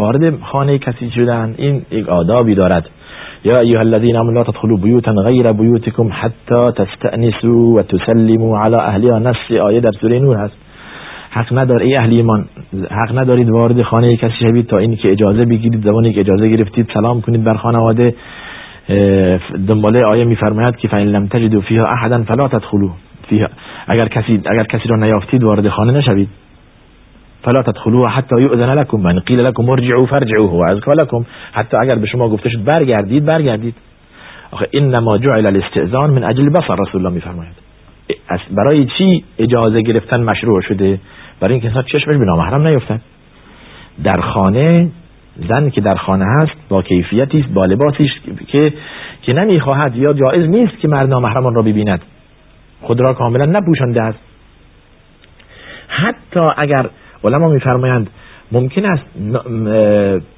وارد خانه کسی شدن این یک آدابی دارد. یا ایها الذين امنوا لا تدخلوا بيوتا غیر بيوتكم حتى تستأنسوا و تسلموا على اهلها نص آیه در سوره نور هست. حق ندار ای اهل ایمان حق ندارید وارد خانه کسی شوید تا این که اجازه بگیرید زمانی که اجازه گرفتید سلام کنید بر خانواده. دنباله آیه میفرماید که فین لم تجدوا فيها احدا فلا تدخلوا فيها اگر کسی اگر کسی را نیافتید وارد خانه نشوید. فلا تدخلوا حتى يؤذن لكم. من قيل لكم ارجعوا فارجعوا هو ازكى لكم. حتی اگر به شما گفته شد برگردید برگردید. آخه انما جعل الاستئذان من اجل بصر رسول الله میفرماید. برای چی اجازه گرفتن مشروع شده؟ برای اینکه انسان چشمش به نامحرم نیفتد. در خانه زن که در خانه هست با کیفیتی با لباسیش که که نمی‌خواهد یا جایز نیست که مرد نامحرم را ببیند. خود را کاملا نپوشانده است. حتی اگر علما میفرمایند ممکن است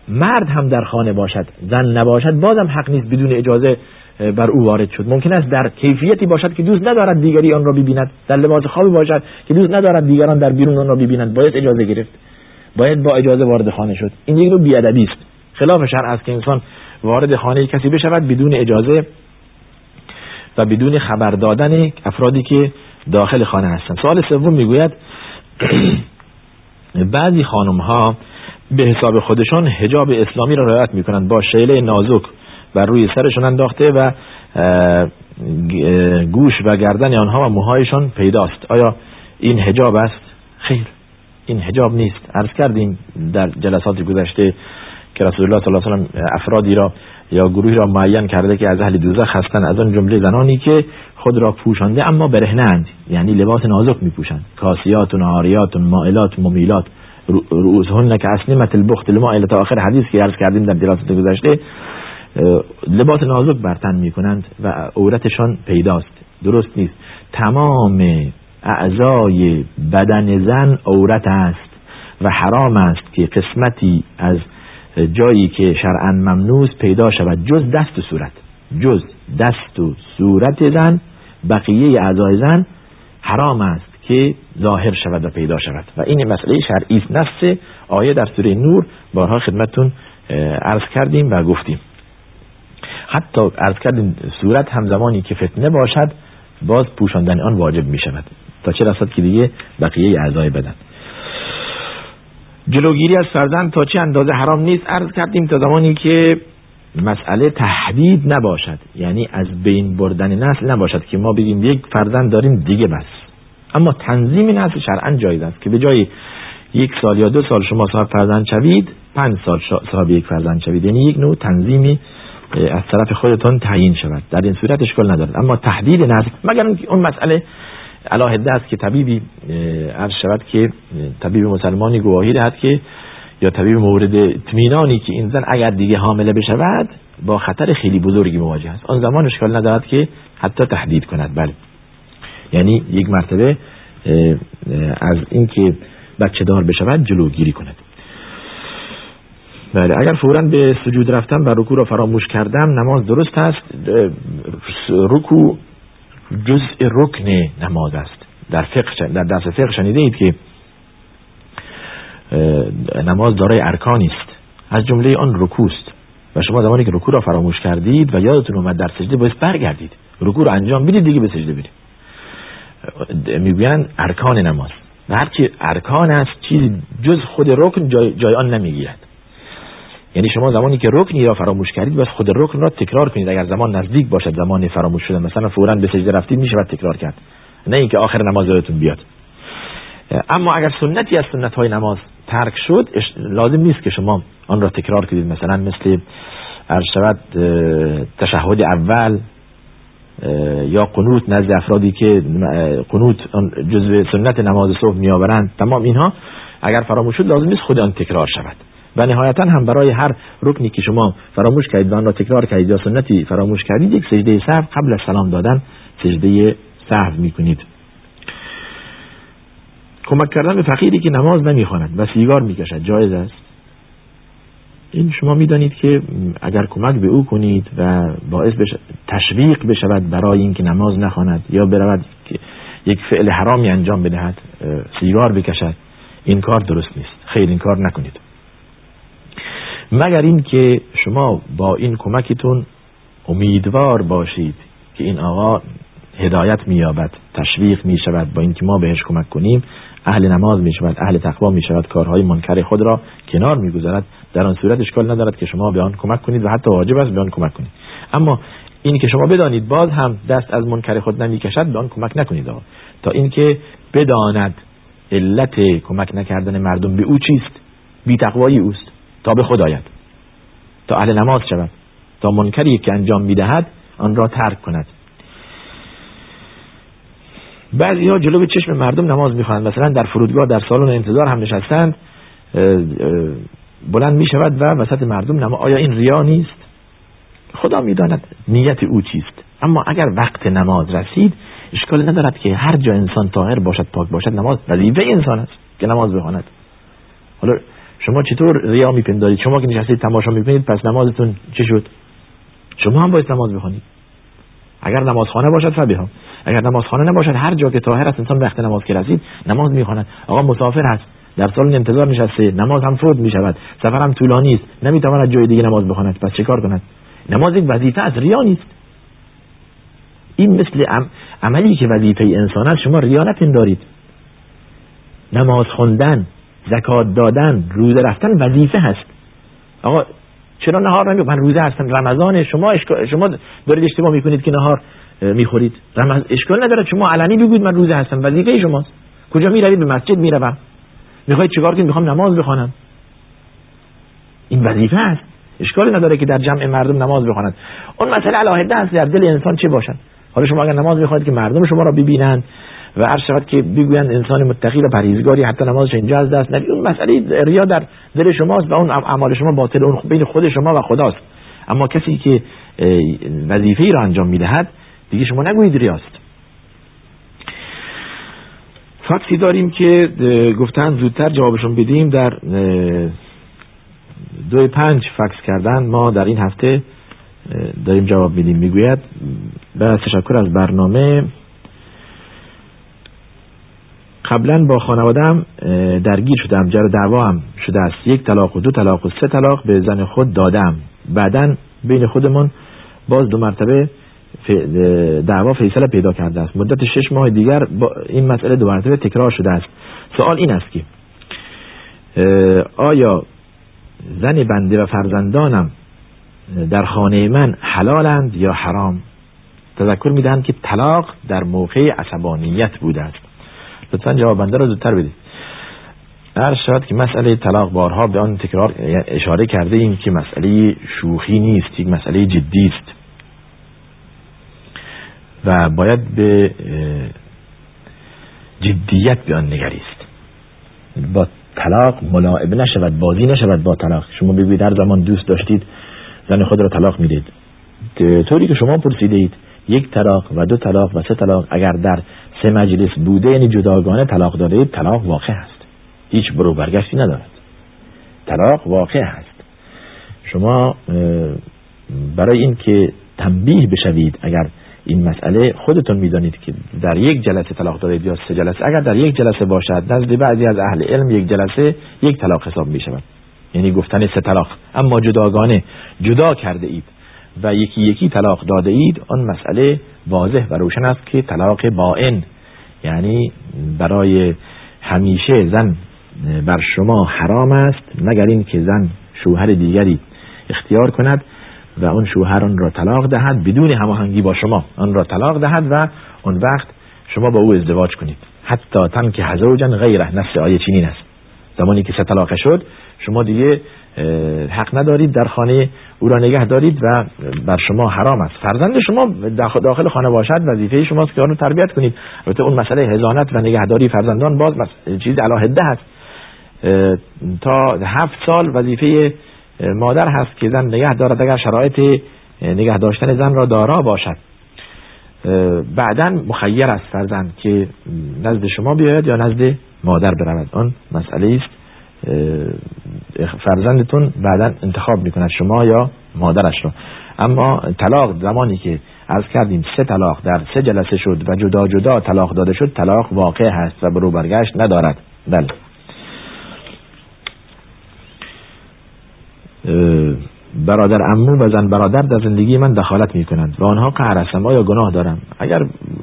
مرد هم در خانه باشد. زن نباشد بازم حق نیست بدون اجازه بر او وارد شد. ممکن است در کیفیتی باشد که دوست ندارد دیگری آن را ببیند. در لباس خوابی باشد که دوست ندارد دیگران در بیرون آن را ببینند باید اجازه گرفت. باید با اجازه وارد خانه شد. این یک نوع بیادبی است. خلاف شرع است که انسان وارد خانه کسی بشود بدون اجازه و بدون خبر دادن افرادی که داخل خانه هستند. سوال سوم می‌گوید بعضی خانم ها به حساب خودشان حجاب اسلامی را رعایت می‌کنند با شیله نازک بر روی سرشون انداخته و گوش و گردن آنها و موهایشان پیداست. آیا این حجاب است؟ خیر این حجاب نیست. عرض کردیم در جلسات گذشته که رسول الله صلی الله علیه و افرادی را یا گروهی را معین کرده که از اهل دوزخ هستند از آن جمله زنانی که خود را پوشانده اما برهنند یعنی لباس نازک میپوشند. کاسیات و نهاریات و مائلات و ممیلات رؤوسهن که اسنمت البخت المائل تا آخر حدیث که عرض کردیم در جلسات گذشته لباس نازک برتن می‌کنند و عورتشان پیداست. درست نیست. تمام اعضای بدن زن عورت است و حرام است که قسمتی از جایی که شرعا ممنوع پیدا شود. جز دست و صورت. جز دست و صورت زن بقیه اعضای زن حرام است که ظاهر شود و پیدا شود. و این مسئله شرعی نفس آیه در سوره نور بارها خدمتتون عرض کردیم و گفتیم. حتی عرض کردیم صورت هم زمانی که فتنه باشد باز پوشاندن آن واجب می شود تا چه رسد که دیگه بقیه اعضای بدن. جلوگیری از فرزند تا چه اندازه حرام نیست عرض کردیم تا زمانی که مسئله تهدید نباشد. یعنی از بین بردن نسل نباشد که ما بگیم یک فرزند داریم دیگه بس. اما تنظیم نسل شرعا جایز است که به جای یک سال یا دو سال شما صاحب فرزند شوید پنج سال صاحب یک فرزند شوید. یعنی یک نوع تنظیمی از طرف خودتون تعیین شود. در این صورت اشکال ندارد. اما تهدید نسل مگر اون مسئله علاهده است که طبیبی عرض شود که طبیب مسلمانی گواهی دهد که یا طبیب مورد اطمینانی که این زن اگر دیگه حامله بشود با خطر خیلی بزرگی مواجه است. آن زمان اشکال ندارد که حتی تهدید کند. بله. یعنی یک مرتبه از اینکه بچه دار بشود جلوگیری کند. بله اگر فورا به سجود رفتم و رکوع را فراموش کردم نماز درست است. رکوع جزء رکن نماز است. در فقه در درس فقه شنیده که نماز دارای ارکانی است از جمله آن رکوست و شما زمانی که رکوع را فراموش کردید و یادتون اومد در سجده باید برگردید. رکوع را انجام بدید دیگه به سجده برید. می‌گویند ارکان نماز. و هرچی ارکان است چیزی جز خود رکن جای, جای آن نمی‌گیرد. یعنی شما زمانی که رکنی را فراموش کردید بس خود رکن را تکرار کنید. اگر زمان نزدیک باشد زمان فراموش شده مثلا فورا به سجده رفتید میشه تکرار کرد. نه اینکه آخر نماز یادتون بیاد. اما اگر سنتی از سنت های نماز ترک شد لازم نیست که شما آن را تکرار کنید. مثلا مثل عرض شود تشهد اول یا قنوت نزد افرادی که قنوت جزء سنت نماز صبح میآورند. تمام اینها اگر فراموش شد لازم نیست خود آن تکرار شود. و نهایتا هم برای هر رکنی که شما فراموش کردید و آن را تکرار کردید یا سنتی فراموش کردید یک سجده سهو قبل از سلام دادن سجده سهو می‌کنید. کمک کردن به فقیری که نماز نمی‌خواند و سیگار می‌کشد جایز است؟ این شما می‌دانید که اگر کمک به او کنید و باعث بش... تشویق بشود برای اینکه نماز نخواند یا برود یک فعل حرامی انجام بدهد سیگار بکشد این کار درست نیست. خیر این کار نکنید. مگر این که شما با این کمکتون امیدوار باشید که این آقا هدایت مییابد تشویق می شود با اینکه ما بهش کمک کنیم اهل نماز می شود اهل تقوا می شود کارهای منکر خود را کنار می‌گذارد در آن صورت اشکال ندارد که شما به آن کمک کنید و حتی واجب است به آن کمک کنید. اما این که شما بدانید باز هم دست از منکر خود نمی‌کشد به آن کمک نکنید آقا. تا اینکه بداند علت کمک نکردن مردم به او چیست؟ بی تقوایی اوست. تا به خدایت تا اهل نماز شود. تا منکری که انجام می‌دهد آن را ترک کند. بعضی ها جلو چشم مردم نماز می‌خوانند. مثلا در فرودگاه در سالن انتظار هم نشستند. بلند می‌شود و وسط مردم نماز آیا این ریا نیست؟ خدا می‌داند نیت او چیست. اما اگر وقت نماز رسید اشکال ندارد که هر جا انسان طاهر باشد پاک باشد نماز وظیفه انسان است که نماز بخواند. حالا شما چطور ریا میپندارید؟ شما که نشستید تماشا می‌کنید پس نمازتون چه شد؟ شما هم باید نماز بخوانید. اگر نمازخانه باشد فبها. اگر نمازخانه نباشد هر جا که طاهر است انسان وقت نماز که رسید نماز می‌خواند. آقا مسافر هست در سال انتظار نشسته نماز هم فوت می شود سفر هم طولانی است نمی‌تواند جای دیگه نماز بخواند. پس چه کار کند؟ نماز یک وظیفه از ریا نیست. این مثل عملی که وظیفه انسان است شما ریا نپندارید. نماز خوندن زکات دادن روزه رفتن وظیفه هست. آقا چرا نهار نمی من روزه هستم رمضان شما شما دارید اشتباه می‌کنید که نهار می‌خورید. رمضان اشکال نداره. شما علنی بگوید من روزه هستم. وظیفه شماست. کجا می‌روید؟ به مسجد می‌روم. می‌خواید چیکار کنید؟ می‌خوام نماز بخوانم. این وظیفه است. اشکالی نداره که در جمع مردم نماز بخوانند. اون مسئله علاهده است در دل انسان چه باشد؟ حالا شما اگر نماز می‌خواید که مردم شما را ببینند و هر شود که بگویند انسان متقی و پرهیزگاری حتی نمازش اینجا از دست ندید اون مسئله ریا در دل شماست و اون اعمال شما باطل اون بین خود شما و خداست. اما کسی که وظیفه ای را انجام می‌دهد دیگه شما نگویید ریاست فکسی داریم که گفتن زودتر جوابشون بدیم در دو پنج فکس کردن. ما در این هفته داریم جواب میدیم. می‌گوید به تشکر از برنامه. قبلا با خانوادم درگیر شدم. جر دعوا هم شده است. یک طلاق و دو طلاق و سه طلاق به زن خود دادم. بعدا بین خودمون باز دو مرتبه دعوا فیصله پیدا کرده است. مدت شش ماه دیگر با این مسئله دو مرتبه تکرار شده است. سوال این است که آیا زن بنده و فرزندانم در خانه من حلالند یا حرام؟ تذکر می‌دهند که طلاق در موقع عصبانیت بوده است. لطفا جواب بنده را زودتر بدید. هر شاید که مسئله طلاق بارها به آن تکرار اشاره کرده ایم که مسئله شوخی نیست یک مسئله جدی است. و باید به جدیت به آن نگریست. با طلاق ملاعب نشود بازی نشود با طلاق. شما بگوید در زمان دوست داشتید زن خود را طلاق می‌دید. طوری که شما پرسیدید یک طلاق و دو طلاق و سه طلاق اگر در سه مجلس بوده یعنی جداگانه طلاق داده طلاق واقع هست هیچ برو برگشتی ندارد. طلاق واقع هست شما برای اینکه تنبیه بشوید اگر این مسئله خودتون می‌دانید که در یک جلسه طلاق دارید یا سه جلسه. اگر در یک جلسه باشد نزد بعضی از اهل علم یک جلسه یک طلاق حساب می شود یعنی گفتن سه طلاق. اما جداگانه جدا کرده اید و یکی یکی طلاق داده اید آن مسئله واضح و روشن است که طلاق باین. یعنی برای همیشه زن بر شما حرام است مگر این که زن شوهر دیگری اختیار کند. و اون شوهر آن را طلاق دهد بدون هماهنگی با شما. آن را طلاق دهد و اون وقت شما با او ازدواج کنید. حتی تن که حزوجن غیره. نفس آیه چنین است. زمانی که سه طلاق شد شما دیگه حق ندارید در خانه او را نگه دارید و بر شما حرام است. فرزند شما داخل خانه باشد وظیفه شماست که آن رو تربیت کنید. البته اون مسئله هزانت و نگهداری فرزندان باز چیز علاهده هست تا هفت سال وظیفه مادر هست که زن نگه دارد اگر شرایط نگه داشتن زن را دارا باشد. بعدا مخیر است فرزند که نزد شما بیاید یا نزد مادر برود. آن مسئله است. فرزندتون بعدا انتخاب می‌کند شما یا مادرش را. اما طلاق زمانی که از کردیم سه طلاق در سه جلسه شد و جدا جدا طلاق داده شد طلاق واقع هست و برو برگشت ندارد. بله. برادر امو و زن برادر در زندگی من دخالت می کنند و آنها قهر هستم آیا گناه دارم؟ اگر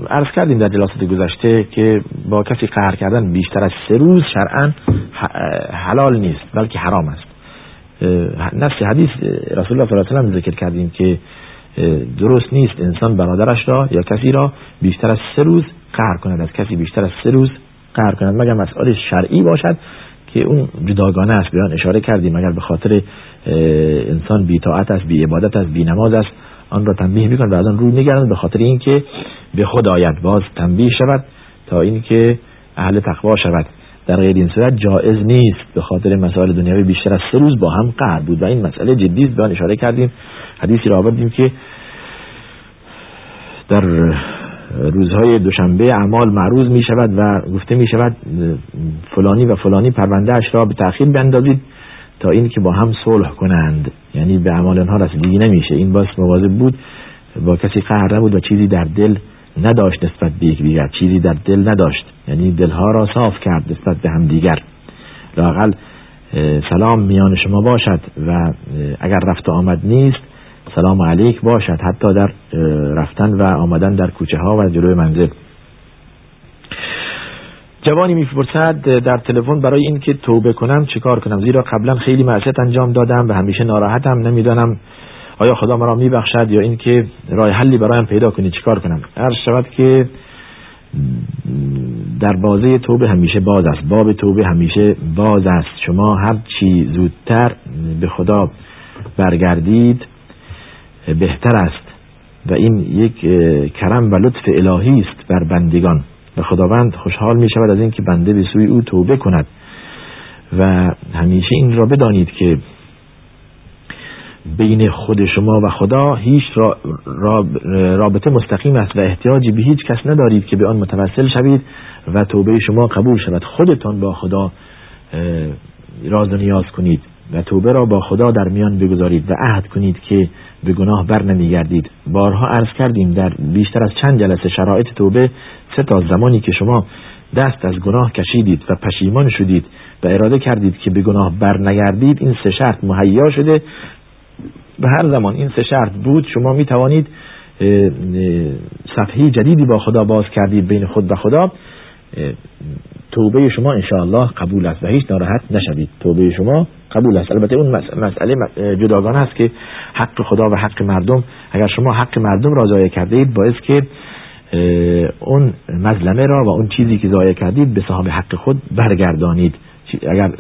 عرض کردیم در جلسات گذشته که با کسی قهر کردن بیشتر از سه روز شرعا حلال نیست بلکه حرام است. نفس حدیث رسول الله صلی الله علیه و ذکر کردیم که درست نیست انسان برادرش را یا کسی را بیشتر از سه روز قهر کند. از کسی بیشتر از سه روز قهر کند. مگر مسئله شرعی باشد که اون جداگانه است. بیان اشاره کردیم. اگر به خاطر انسان بی طاعت است بی عبادت است بی نماز است آن را تنبیه میکن و از آن رو به خاطر اینکه به خود آید باز تنبیه شود تا اینکه اهل تقوا شود. در غیر این صورت جایز نیست. به خاطر مسائل دنیوی بیشتر از سه روز با هم قهر بود و این مسئله جدی است. بیان اشاره کردیم. حدیثی را آوردیم که در روزهای دوشنبه اعمال معروض می شود و گفته می شود فلانی و فلانی پرونده اش را به تأخیر بندازید تا این که با هم صلح کنند. یعنی به اعمال آنها رسیدگی نمیشه. این باز مواظب بود با کسی قهر نبود و چیزی در دل نداشت نسبت به یک دیگر. چیزی در دل نداشت. یعنی دلها را صاف کرد نسبت به هم دیگر لاقل سلام میان شما باشد و اگر رفت آمد نیست سلام علیک باشد. حتی در رفتن و آمدن در کوچه ها و جلوی منزل. جوانی می‌پرسد در تلفن برای اینکه توبه کنم چیکار کنم؟ زیرا قبلا خیلی معصیت انجام دادم و همیشه ناراحتم. نمی‌دانم آیا خدا مرا میبخشد یا اینکه راه حلی برایم پیدا کنی چیکار کنم؟ هر شود که در بازه توبه همیشه باز است. باب توبه همیشه باز است. شما هر چی زودتر به خدا برگردید. بهتر است و این یک کرم و لطف الهی است بر بندگان. و خداوند خوشحال می شود از اینکه بنده به سوی او توبه کند. و همیشه این را بدانید که بین خود شما و خدا هیچ رابطه مستقیم است و احتیاجی به هیچ کس ندارید که به آن متوسل شوید و توبه شما قبول شود. خودتان با خدا راز و نیاز کنید و توبه را با خدا در میان بگذارید و عهد کنید که به گناه بر نمیگردید. بارها عرض کردیم در بیشتر از چند جلسه شرایط توبه سه تا زمانی که شما دست از گناه کشیدید و پشیمان شدید و اراده کردید که به گناه بر نگردید این سه شرط مهیا شده. به هر زمان این سه شرط بود شما می توانید صفحه جدیدی با خدا باز کردید بین خود و خدا. توبه شما انشاءالله قبول است و هیچ ناراحت نشوید. توبه شما قبول است. البته اون مسئله جداگانه است که حق خدا و حق مردم اگر شما حق مردم را ضایع کرده اید باعث که اون مظلمه را و اون چیزی که ضایع کردید به صاحب حق خود برگردانید. اگر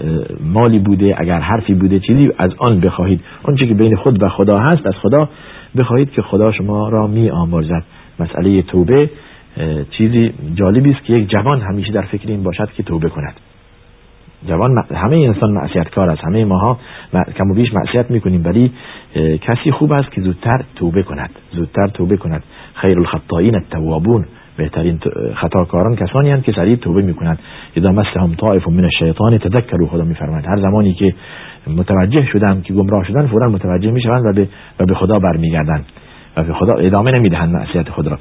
مالی بوده اگر حرفی بوده چیزی از آن بخواهید. اون چیزی که بین خود و خدا هست از خدا بخواهید که خدا شما را می آمرزد. مسئله توبه چیزی جالبی است که یک جوان همیشه در فکر این باشد که توبه کند. جوان همه انسان معصیت کار است. همه ماها کم و بیش معصیت می‌کنیم ولی کسی خوب است که زودتر توبه کند. زودتر توبه کند. خیر الخطائین التوابون. بهترین خطاکاران کسانی هستند که سریع توبه می‌کنند. اذا مسهم طائف من الشیطان تذکروا خدا میفرماید. هر زمانی که متوجه شدن که گمراه شدن فورا متوجه می‌شوند و به و به خدا برمیگردند. و به خدا ادامه نمی‌دهند معصیت خود را.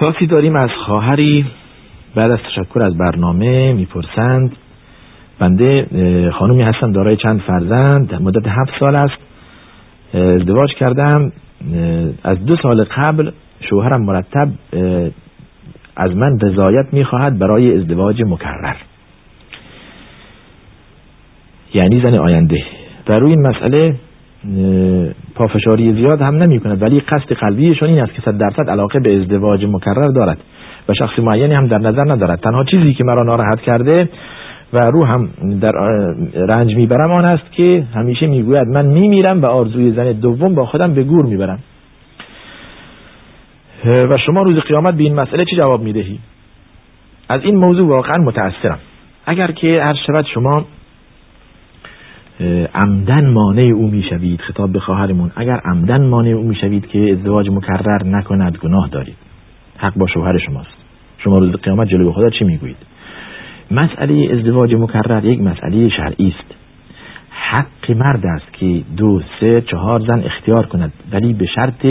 سوالی داریم از خواهری. بعد از تشکر از برنامه می‌پرسند. بنده خانومی هستم دارای چند فرزند. مدت هفت سال است. ازدواج کردم. از دو سال قبل شوهرم مرتب از من رضایت می‌خواهد برای ازدواج مکرر. یعنی زن آینده. و روی این مسئله پافشاری زیاد هم نمی کند ولی قصد قلبیشون این است که صد درصد علاقه به ازدواج مکرر دارد و شخص معینی هم در نظر ندارد تنها چیزی که مرا ناراحت کرده و رو هم در رنج می‌برم آن است که همیشه می‌گوید من میمیرم و آرزوی زن دوم با خودم به گور می‌برم. و شما روز قیامت به این مسئله چه جواب می‌دهی؟ از این موضوع واقعا متأثرم. اگر که هر شود شما عمدن مانع او می‌شوید. خطاب به خواهرمون اگر عمدن مانع او می‌شوید که ازدواج مکرر نکند گناه دارید. حق با شوهر شماست. شما روز قیامت جلوی خدا چی می‌گویید؟ مسئله ازدواج مکرر یک مسئله شرعی است. حق مرد است که دو سه چهار زن اختیار کند ولی به شرط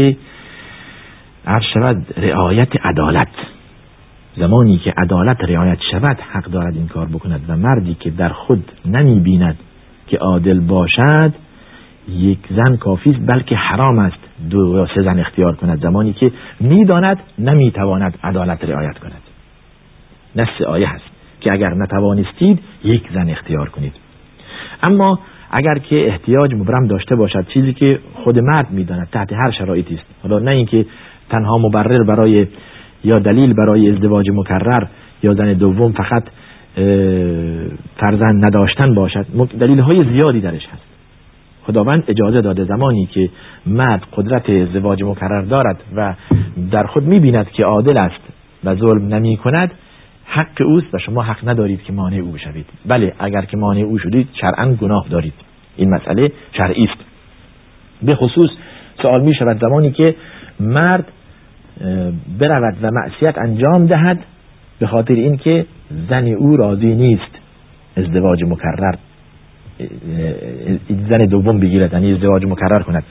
عرض شود رعایت عدالت. زمانی که عدالت رعایت شود حق دارد این کار بکند و مردی که در خود نمی بیند که عادل باشد یک زن کافی است بلکه حرام است. دو یا سه زن اختیار کند. زمانی که می‌داند نمی‌تواند عدالت رعایت کند. نص آیه هست که اگر نتوانستید یک زن اختیار کنید. اما اگر که احتیاج مبرم داشته باشد چیزی که خود مرد می‌داند تحت هر شرایطی است. حالا نه اینکه تنها مبرر برای یا دلیل برای ازدواج مکرر یا زن دوم فقط فرزند نداشتن باشد. دلیل های زیادی درش هست. خداوند اجازه داده زمانی که مرد قدرت ازدواج مکرر دارد و در خود می‌بیند که عادل است و ظلم نمی کند حق اوست و شما حق ندارید که مانع او بشوید. بله اگر که مانع او شدید شرعا گناه دارید. این مسئله شرعی است. به خصوص سوال می شود زمانی که مرد برود و معصیت انجام دهد به خاطر اینکه زن او راضی نیست ازدواج مکرر زن دوم بگیرد یعنی ازدواج مکرر کند.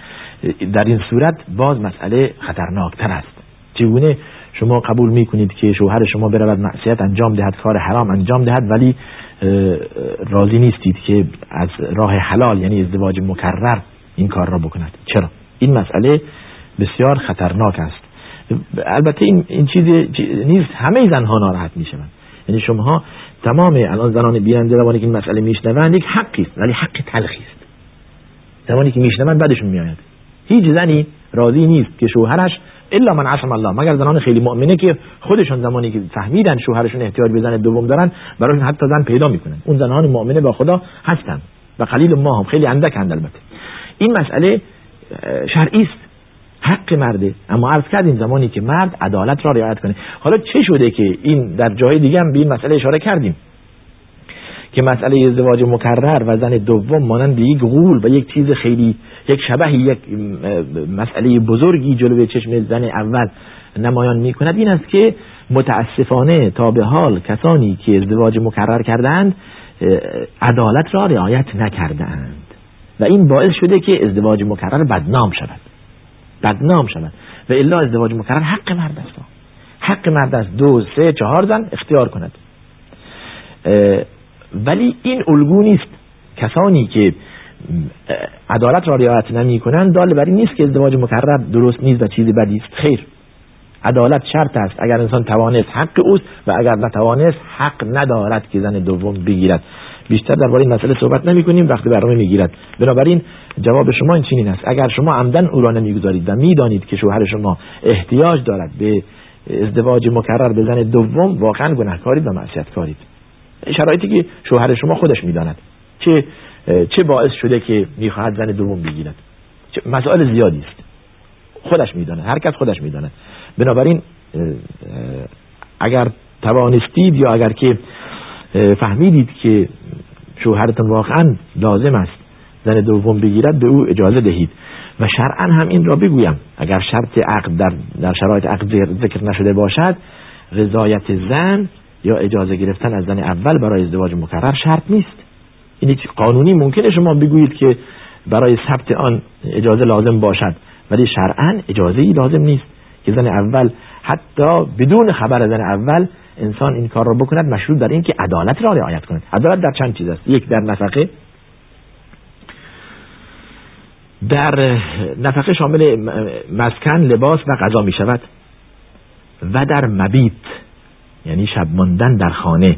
در این صورت باز مسئله خطرناکتر است. چگونه شما قبول می کنید که شوهر شما برود معصیت انجام دهد کار حرام انجام دهد ولی راضی نیستید که از راه حلال یعنی ازدواج مکرر این کار را بکند؟ چرا؟ این مسئله بسیار خطرناک است. البته این, این چیزی نیست همه زنها ناراحت می‌شوند. یعنی شما تمام الان زنان بیننده زمانی که این مسئله میشنوند یک حقی است ولی حق تلخی است. زمانی که میشنوند بعدشون میآید. هیچ زنی راضی نیست که شوهرش الا من عصم الله. مگر زنان خیلی مؤمنه که خودشون زمانی که فهمیدن شوهرشون احتیاج به زن دوم دارن برایشون حتی زن پیدا می‌کنن. اون زنان مؤمنه با خدا هستن. و قلیل ما هم خیلی اندکند البته. این مسئله شرعی است. حق مرده. اما عرض کردیم زمانی که مرد عدالت را رعایت کنه. حالا چه شده که این در جای دیگه هم به این مسئله اشاره کردیم؟ که مسئله ازدواج مکرر و زن دوم مانند یک غول و یک چیز خیلی یک شبه یک مسئله بزرگی جلوی چشم زن اول نمایان می کند این است که متاسفانه تا به حال کسانی که ازدواج مکرر کردند عدالت را رعایت نکردند. و این باعث شده که ازدواج مکرر بدنام شود. بدنام شود و الا ازدواج مکرر حق مرد است. حق مرد است دو سه چهار زن اختیار کند. ولی این الگو نیست. کسانی که عدالت را رعایت نمی کنند دال بر نیست که ازدواج مکرر درست نیست و چیزی بدی است. خیر. عدالت شرط است. اگر انسان توانست حق اوست و اگر نتوانست حق ندارد که زن دوم بگیرد. بیشتر درباره این مسئله صحبت نمی کنیم. وقتی برنامه می‌گیرد بنابراین جواب شما این چنین است. اگر شما عمدن او را نمی‌گذارید و می‌دانید که شوهر شما احتیاج دارد به ازدواج مکرر به زن دوم واقعا گناهکارید و معصیتکارید. شرایطی که شوهر شما خودش می‌داند چه چه باعث شده که می‌خواهد زن دوم بگیرد. مسائل زیادی است. خودش می‌داند هر کس خودش می‌داند. بنابراین اگر توانستید یا اگر که فهمیدید که شوهرتون واقعا لازم است زن دوم بگیرد به او اجازه دهید. و شرعا هم این را بگویم. اگر شرط عقد در, در شرایط عقد ذکر نشده باشد رضایت زن یا اجازه گرفتن از زن اول برای ازدواج مکرر شرط نیست. این قانونی ممکنه شما بگویید که برای ثبت آن اجازه لازم باشد ولی شرعا اجازه ای لازم نیست که زن اول حتی بدون خبر زن اول انسان این کار را بکند مشروط در این که عدالت را رعایت کند. عدالت در چند چیز است؟ یک در نفقه در نفقه شامل مسکن لباس و غذا می شود و در مبیت یعنی شب ماندن در خانه.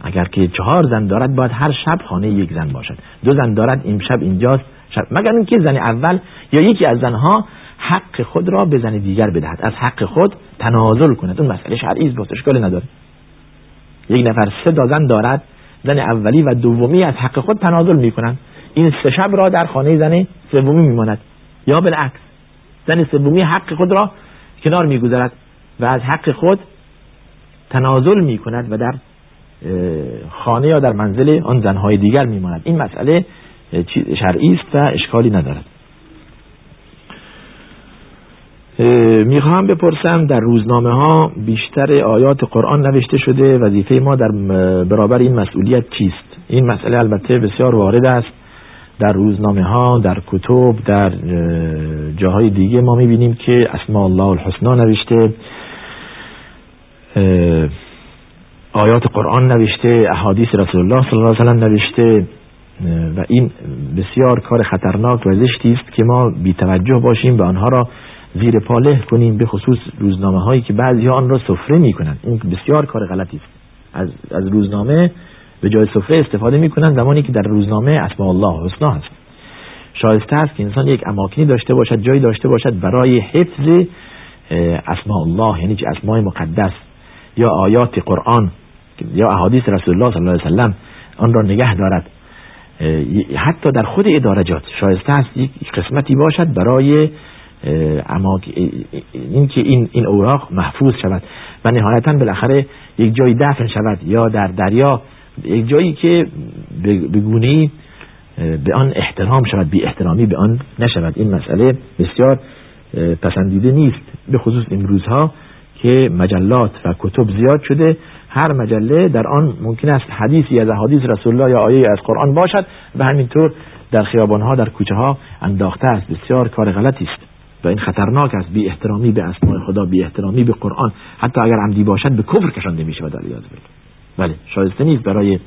اگر که چهار زن دارد باید هر شب خانه یک زن باشد. دو زن دارد این شب اینجاست. شب مگر اینکه زن اول یا یکی از زنها حق خود را به زن دیگر بدهد. از حق خود تنازل کند. اون مسئله شرعی است اشکالی نداره. یک نفر سه تا زن دارد زن اولی و دومی از حق خود تنازل می‌کنند. این سه شب را در خانه زن سومی میماند. یا بالعکس زن سومی حق خود را کنار می‌گذارد و از حق خود تنازل می‌کند و در خانه یا در منزل آن زنهای دیگر میماند. این مسئله شرعی است و اشکالی ندارد. می‌خواهم بپرسم در روزنامه ها بیشتر آیات قرآن نوشته شده وظیفه ما در برابر این مسئولیت چیست؟ این مسئله البته بسیار وارد است. در روزنامه ها در کتب در جاهای دیگه ما می‌بینیم که اسماء الله الحسنا نوشته آیات قرآن نوشته احادیث رسول الله صلی الله علیه وسلم نوشته و این بسیار کار خطرناک و زشتی است که ما بیتوجه باشیم و آنها را زیر پاله کنیم به خصوص روزنامه هایی که بعضی آن را سفره می کنند این بسیار کار غلطی است. از, از روزنامه به جای سفره استفاده می کنند زمانی که در روزنامه اسماء الله حسنا هست. شایسته است که انسان یک اماکنی داشته باشد جایی داشته باشد برای حفظ اسماء الله یعنی اسماء مقدس یا آیات قرآن یا احادیث رسول الله صلی الله علیه وسلم آن را نگه دارد. حتی در خود ادارجات شایسته است یک قسمتی باشد برای اینکه این این اوراق محفوظ شود و نهایتا بالاخره یک جایی دفن شود یا در دریا یک جایی که به گونه به آن احترام شود بی احترامی به آن نشود. این مسئله بسیار پسندیده نیست به خصوص این روزها که مجلات و کتب زیاد شده. هر مجله در آن ممکن است حدیثی از حدیث رسول الله یا آیه از قرآن باشد و همینطور در خیابانها در کوچه ها انداخته است. بسیار کار غلطی است و این خطرناک است. بی احترامی به اسماء خدا بی احترامی به قرآن. حتی اگر عمدی باشد به کفر کشانده می شود علیه بله شایسته نیست برای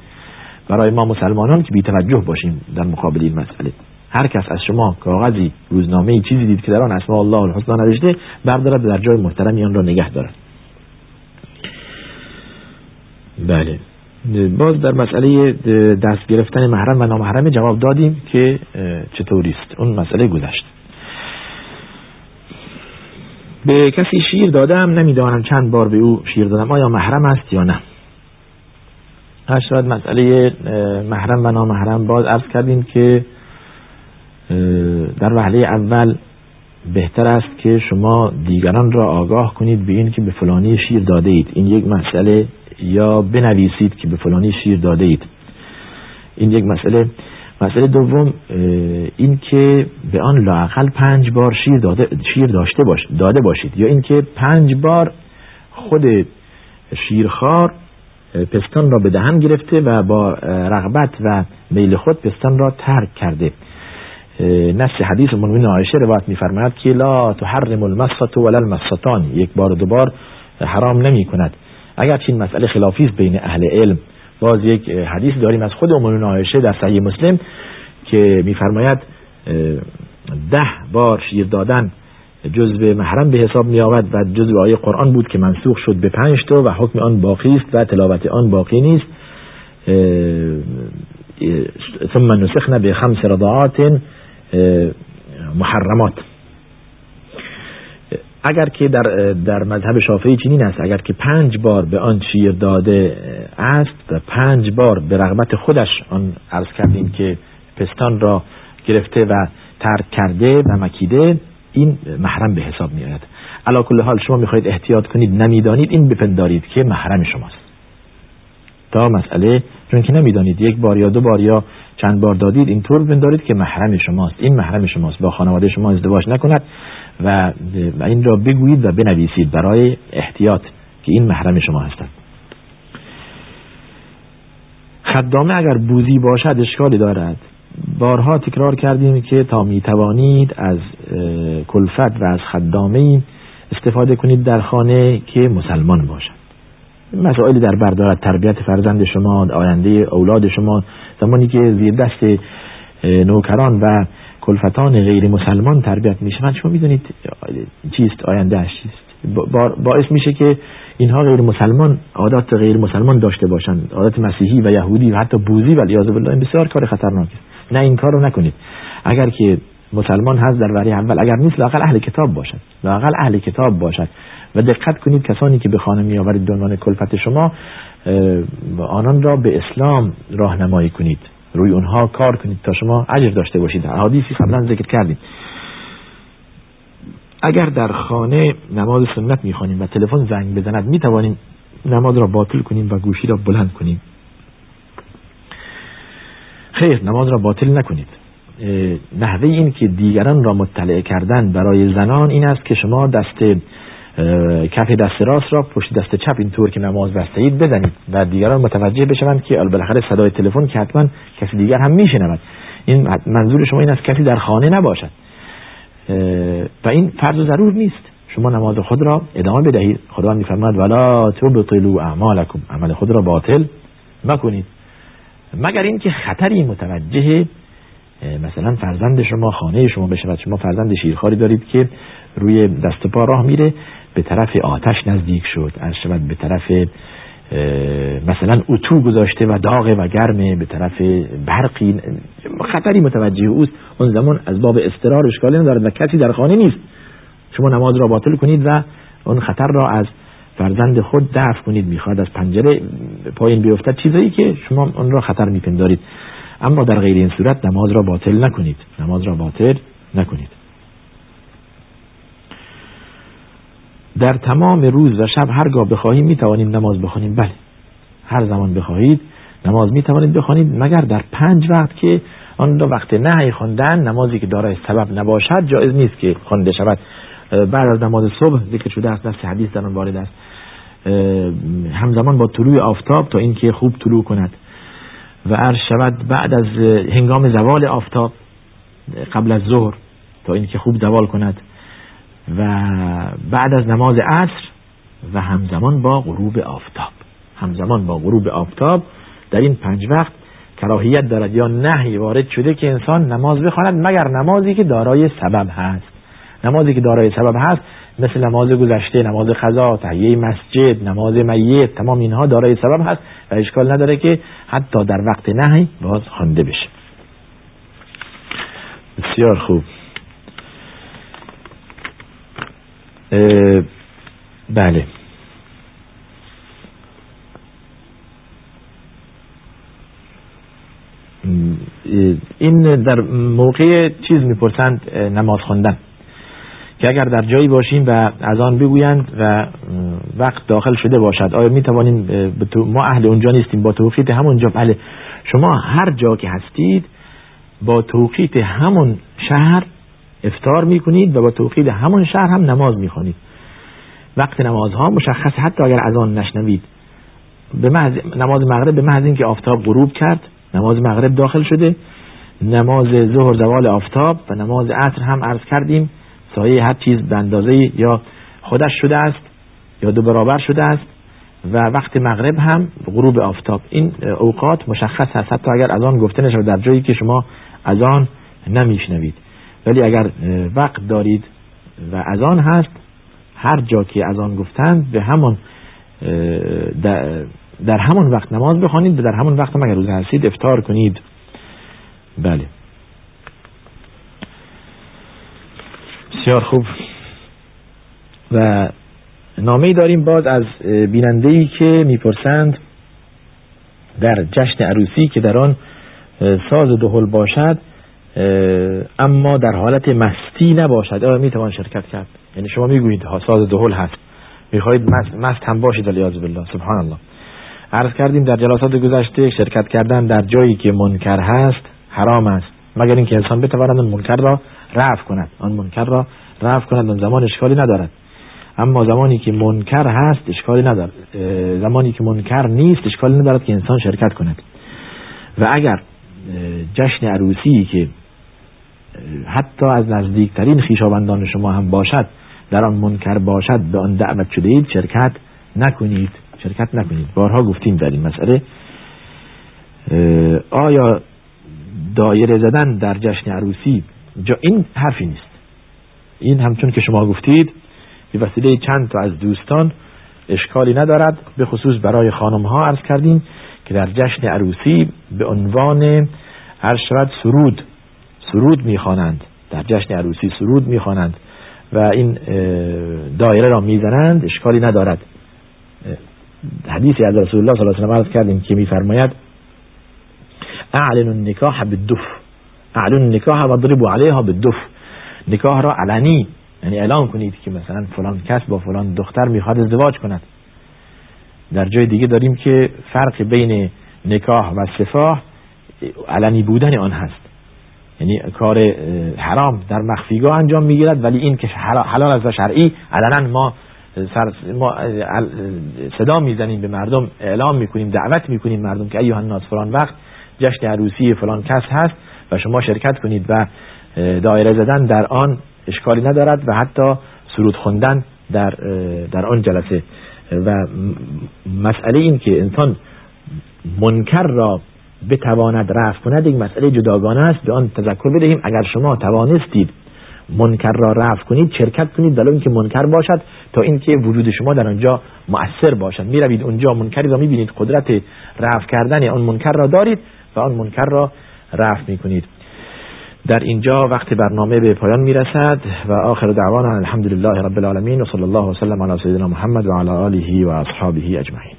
برای ما مسلمانان که بی توجه باشیم در مقابل این مسئله. هر کس از شما کاغذی روزنامه چیزی دید که در آن اسماء الله الحسنا نوشته بردارد در جای محترمی آن را نگه دارد. بله. باز در مسئله دست گرفتن محرم و نامحرم جواب دادیم که چطوری است. اون مسئله گذشت. به کسی شیر دادم نمی‌دانم چند بار به او شیر دادم آیا محرم است یا نه. شاید مسئله محرم و نامحرم باز عرض کردیم که در وحله اول بهتر است که شما دیگران را آگاه کنید به این که به فلانی شیر داده اید. این یک مسئله. یا بنویسید که به فلانی شیر داده اید. این یک مسئله. مسئله دوم این که به آن لاقل پنج بار شیر, داده شیر داشته باش داده باشید. یا اینکه پنج بار خود شیرخوار پستان را به دهن گرفته و با رغبت و میل خود پستان را ترک کرده. نفس حدیث منوین عایشه روایت میفرماید که لا تحرم المصفت ولا المصفتان. یک بار دو بار حرام نمی کند. اگر این مسئله خلافی است بین اهل علم باز یک حدیث داریم از خود امون عایشه در صحیح مسلم که میفرماید ده بار شیر دادن جزء محرم به حساب می آمد و جزء آیه قرآن بود که منسوخ شد به پنج تا و حکم آن باقی است و تلاوت آن باقی نیست. ثم نسخنا به خمس رضاعات محرمات. اگر که در, در مذهب شافعی چنین است اگر که پنج بار به آن شیر داده است و پنج بار به رغبت خودش آن عرض کردیم که پستان را گرفته و ترک کرده و مکیده این محرم به حساب می آید علا کل حال شما می‌خواهید احتیاط کنید نمی‌دانید این بپندارید که محرم شماست. تا مسئله چون که نمی‌دانید یک بار یا دو بار یا چند بار دادید اینطور بپندارید که محرم شماست. این محرم شماست. با خانواده شما ازدواج نکند و این را بگویید و بنویسید برای احتیاط که این محرم شما هستند خدامه اگر بوزی باشد اشکالی دارد. بارها تکرار کردیم که تا می توانید از کلفت و از خدامه استفاده کنید در خانه که مسلمان باشد. مسائلی در بردارد تربیت فرزند شما آینده اولاد شما زمانی که زیر دست نوکران و کلفتان غیر مسلمان تربیت می شوند شما می‌دونید چیست آیندهش چیست. باعث میشه که اینها غیر مسلمان عادات غیر مسلمان داشته باشند. عادت مسیحی و یهودی و حتی بوزی و لیاذ بالله بسیار کار خطرناک است. نه این کار رو نکنید. اگر که مسلمان هست در وری اول اگر نیست لاقل اهل کتاب باشد. لاقل اهل کتاب باشد. و دقت کنید کسانی که به خانه می آورید به عنوان کلفت شما آنان را به اسلام راهنمایی کنید. روی اونها کار کنید تا شما اجر داشته باشید. حدیثی قبلا ذکر کردیم. اگر در خانه نماز سنت می‌خوانیم و تلفن زنگ بزند می‌توانیم نماز را باطل کنیم و گوشی را بلند کنیم. خیر نماز را باطل نکنید. نحوه این که دیگران را مطلع کردن برای زنان این است که شما دست کف دست راست را پشت دست چپ اینطور که نماز بسته اید بزنید و دیگران متوجه بشوند که بالاخره صدای تلفن که حتما کسی دیگر هم میشنود. این منظور شما این است کسی در خانه نباشد. و این فرض ضرور نیست. شما نماز خود را ادامه بدهید. خدا میفرماید ولا تبطلوا اعمالکم عمل خود را باطل مکنید. مگر اینکه خطری متوجه مثلا فرزند شما خانه شما بشود. شما فرزند شیرخواری دارید که روی دست پا راه میره به طرف آتش نزدیک شد. از شود به طرف مثلا اتو گذاشته و داغه و گرمه به طرف برقی. خطری متوجه اوست. اون زمان از باب استرار اشکالی ندارد و کسی در خانه نیست. شما نماز را باطل کنید و اون خطر را از فرزند خود دفع کنید می‌خواد از پنجره پایین بیفتد. چیزایی که شما اون را خطر میپندارید. اما در غیر این صورت نماز را باطل نکنید. نماز را باطل نکنید. در تمام روز و شب هرگاه بخواهیم می توانیم نماز بخوانیم. بله هر زمان بخواهید نماز می توانید بخوانید مگر در پنج وقت که آن دو وقت نهی خواندن نمازی که دارای سبب نباشد جایز نیست که خوانده شود. بعد از نماز صبح ذکر شده است دست حدیث در آن وارد است. همزمان با طلوع آفتاب تا اینکه خوب طلوع کند. و عرض شود بعد از هنگام زوال آفتاب قبل از ظهر تا اینکه خوب زوال کند. و بعد از نماز عصر و همزمان با غروب آفتاب. همزمان با غروب آفتاب در این پنج وقت کراهیت دارد یا نهی وارد شده که انسان نماز بخواند مگر نمازی که دارای سبب هست. نمازی که دارای سبب هست مثل نماز گذشته نماز خضا تهیه مسجد نماز میت تمام اینها دارای سبب هست و اشکال نداره که حتی در وقت نهی باز خوانده بشه. بسیار خوب. بله. این در موقع چیز می‌پرسند نماز خوندن. که اگر در جایی باشیم و از آن بگویند و وقت داخل شده باشد آیا می توانیم ما اهل اونجا نیستیم با توقیت همونجا بله. شما هر جا که هستید با توقیت همون شهر افتار می‌کنید و با توقید همون شهر هم نماز می‌خوانید. وقت نمازها مشخص حتی اگر از آن نشنوید. به محض نماز مغرب به محض اینکه آفتاب غروب کرد نماز مغرب داخل شده. نماز ظهر زوال آفتاب و نماز عصر هم عرض کردیم. سایه هر چیز به اندازه یا خودش شده است یا دو برابر شده است و وقت مغرب هم غروب آفتاب. این اوقات مشخص هست. حتی اگر از آن گفته نشود در جایی که شما از آن نمیشنوید. ولی اگر وقت دارید و از آن هست هر جا که از آن گفتند به همون در همون وقت نماز بخوانید در همون وقت اگر روزه هستید افتار کنید. بله. بسیار خوب. و نامه داریم باز از بیننده ای که می‌پرسند در جشن عروسی که در آن ساز دهل باشد اما در حالت مستی نباشد. آیا می‌توان شرکت کرد. یعنی شما می‌گویید ساز دهل هست. می‌خواهید مست, مست هم باشید علیاذ بالله. سبحان الله عرض کردیم در جلسات گذشته شرکت کردن در جایی که منکر هست حرام است. مگر اینکه انسان بتواند منکر را رفع کند. آن منکر را رفع کند آن زمان اشکالی ندارد. اما زمانی که منکر هست اشکالی ندارد. زمانی که منکر نیست اشکالی ندارد که انسان شرکت کند. و اگر جشن عروسی که حتی از نزدیکترین خیشاوندان شما هم باشد در آن منکر باشد به آن دعوت شده اید شرکت نکنید. شرکت نکنید. بارها گفتیم در این مسئله. آیا دایره زدن در جشن عروسی جا این حرفی نیست. این همچون که شما گفتید به وسیله چند تا از دوستان اشکالی ندارد به خصوص برای خانم ها عرض کردیم که در جشن عروسی به عنوان هر شود سرود سرود می‌خوانند. در جشن عروسی سرود می‌خوانند و این دایره را می‌زنند اشکالی ندارد. حدیثی از رسول الله صلی الله علیه و آله کردیم که میفرماید اعلن النکاح بالدف اعلن النکاح و ضربوا علیها بالدف نکاح را علنی. یعنی اعلام کنید که مثلا فلان کس با فلان دختر می‌خواد ازدواج کند. در جای دیگه داریم که فرق بین نکاح و سفاح علنی بودن آن هست. یعنی کار حرام در مخفیگاه انجام می‌گیرد ولی این که حلال از شرعی علنا ما سر ما صدا می‌زنیم به مردم اعلام می‌کنیم دعوت می‌کنیم مردم که ایها الناس فلان وقت جشن عروسی فلان کس هست و شما شرکت کنید و دایره زدن در آن اشکالی ندارد و حتی سرود خوندن در در آن جلسه. و مسئله این که انسان منکر را بتواند رفع کند یک مسئله جداگانه است. به آن تذکر بدهیم اگر شما توانستید منکر را رفع کنید شرکت کنید ولو اینکه منکر باشد تا اینکه وجود شما در آنجا مؤثر باشد. می روید اونجا منکری را می بینید قدرت رفع کردن آن منکر را دارید و آن منکر را رفع می کنید در اینجا وقت برنامه به پایان می رسد و آخر دعوانا الحمدلله رب العالمین و صلی الله وسلم علی سیدنا محمد و علی آله و اصحابه اجمعین.